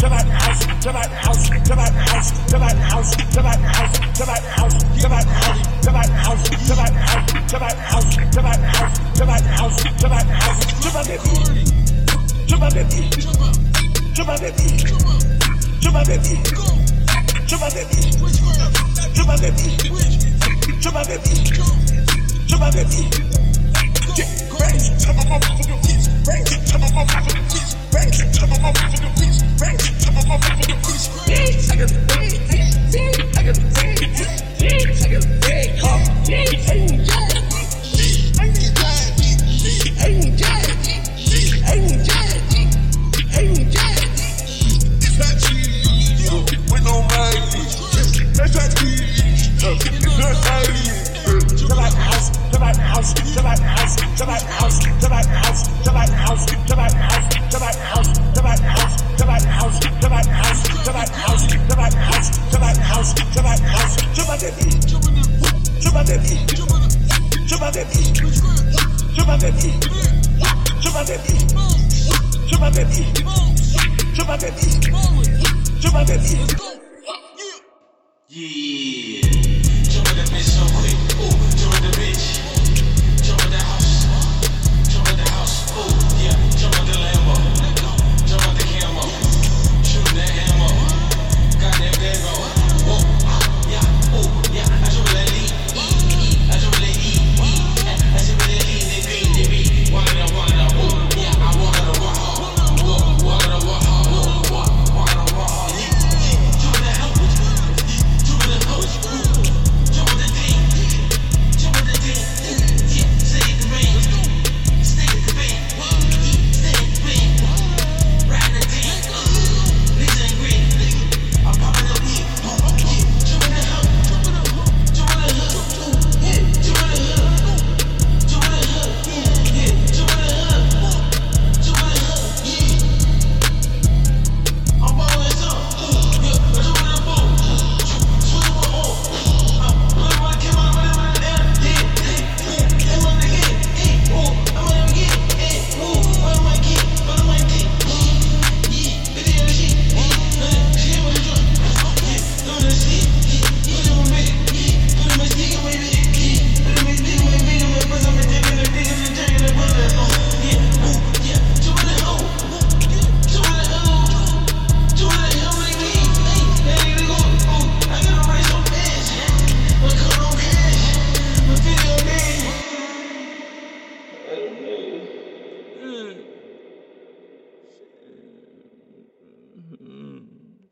to that house, to that house, to that house, to that house, to that house, to that house, to that house, to that house, to that house, to that house, to that house, to that house, to that house, to that house, to that to that to that to that to that to that Bang, to the motherfucking bitch, bang, to the Yeah.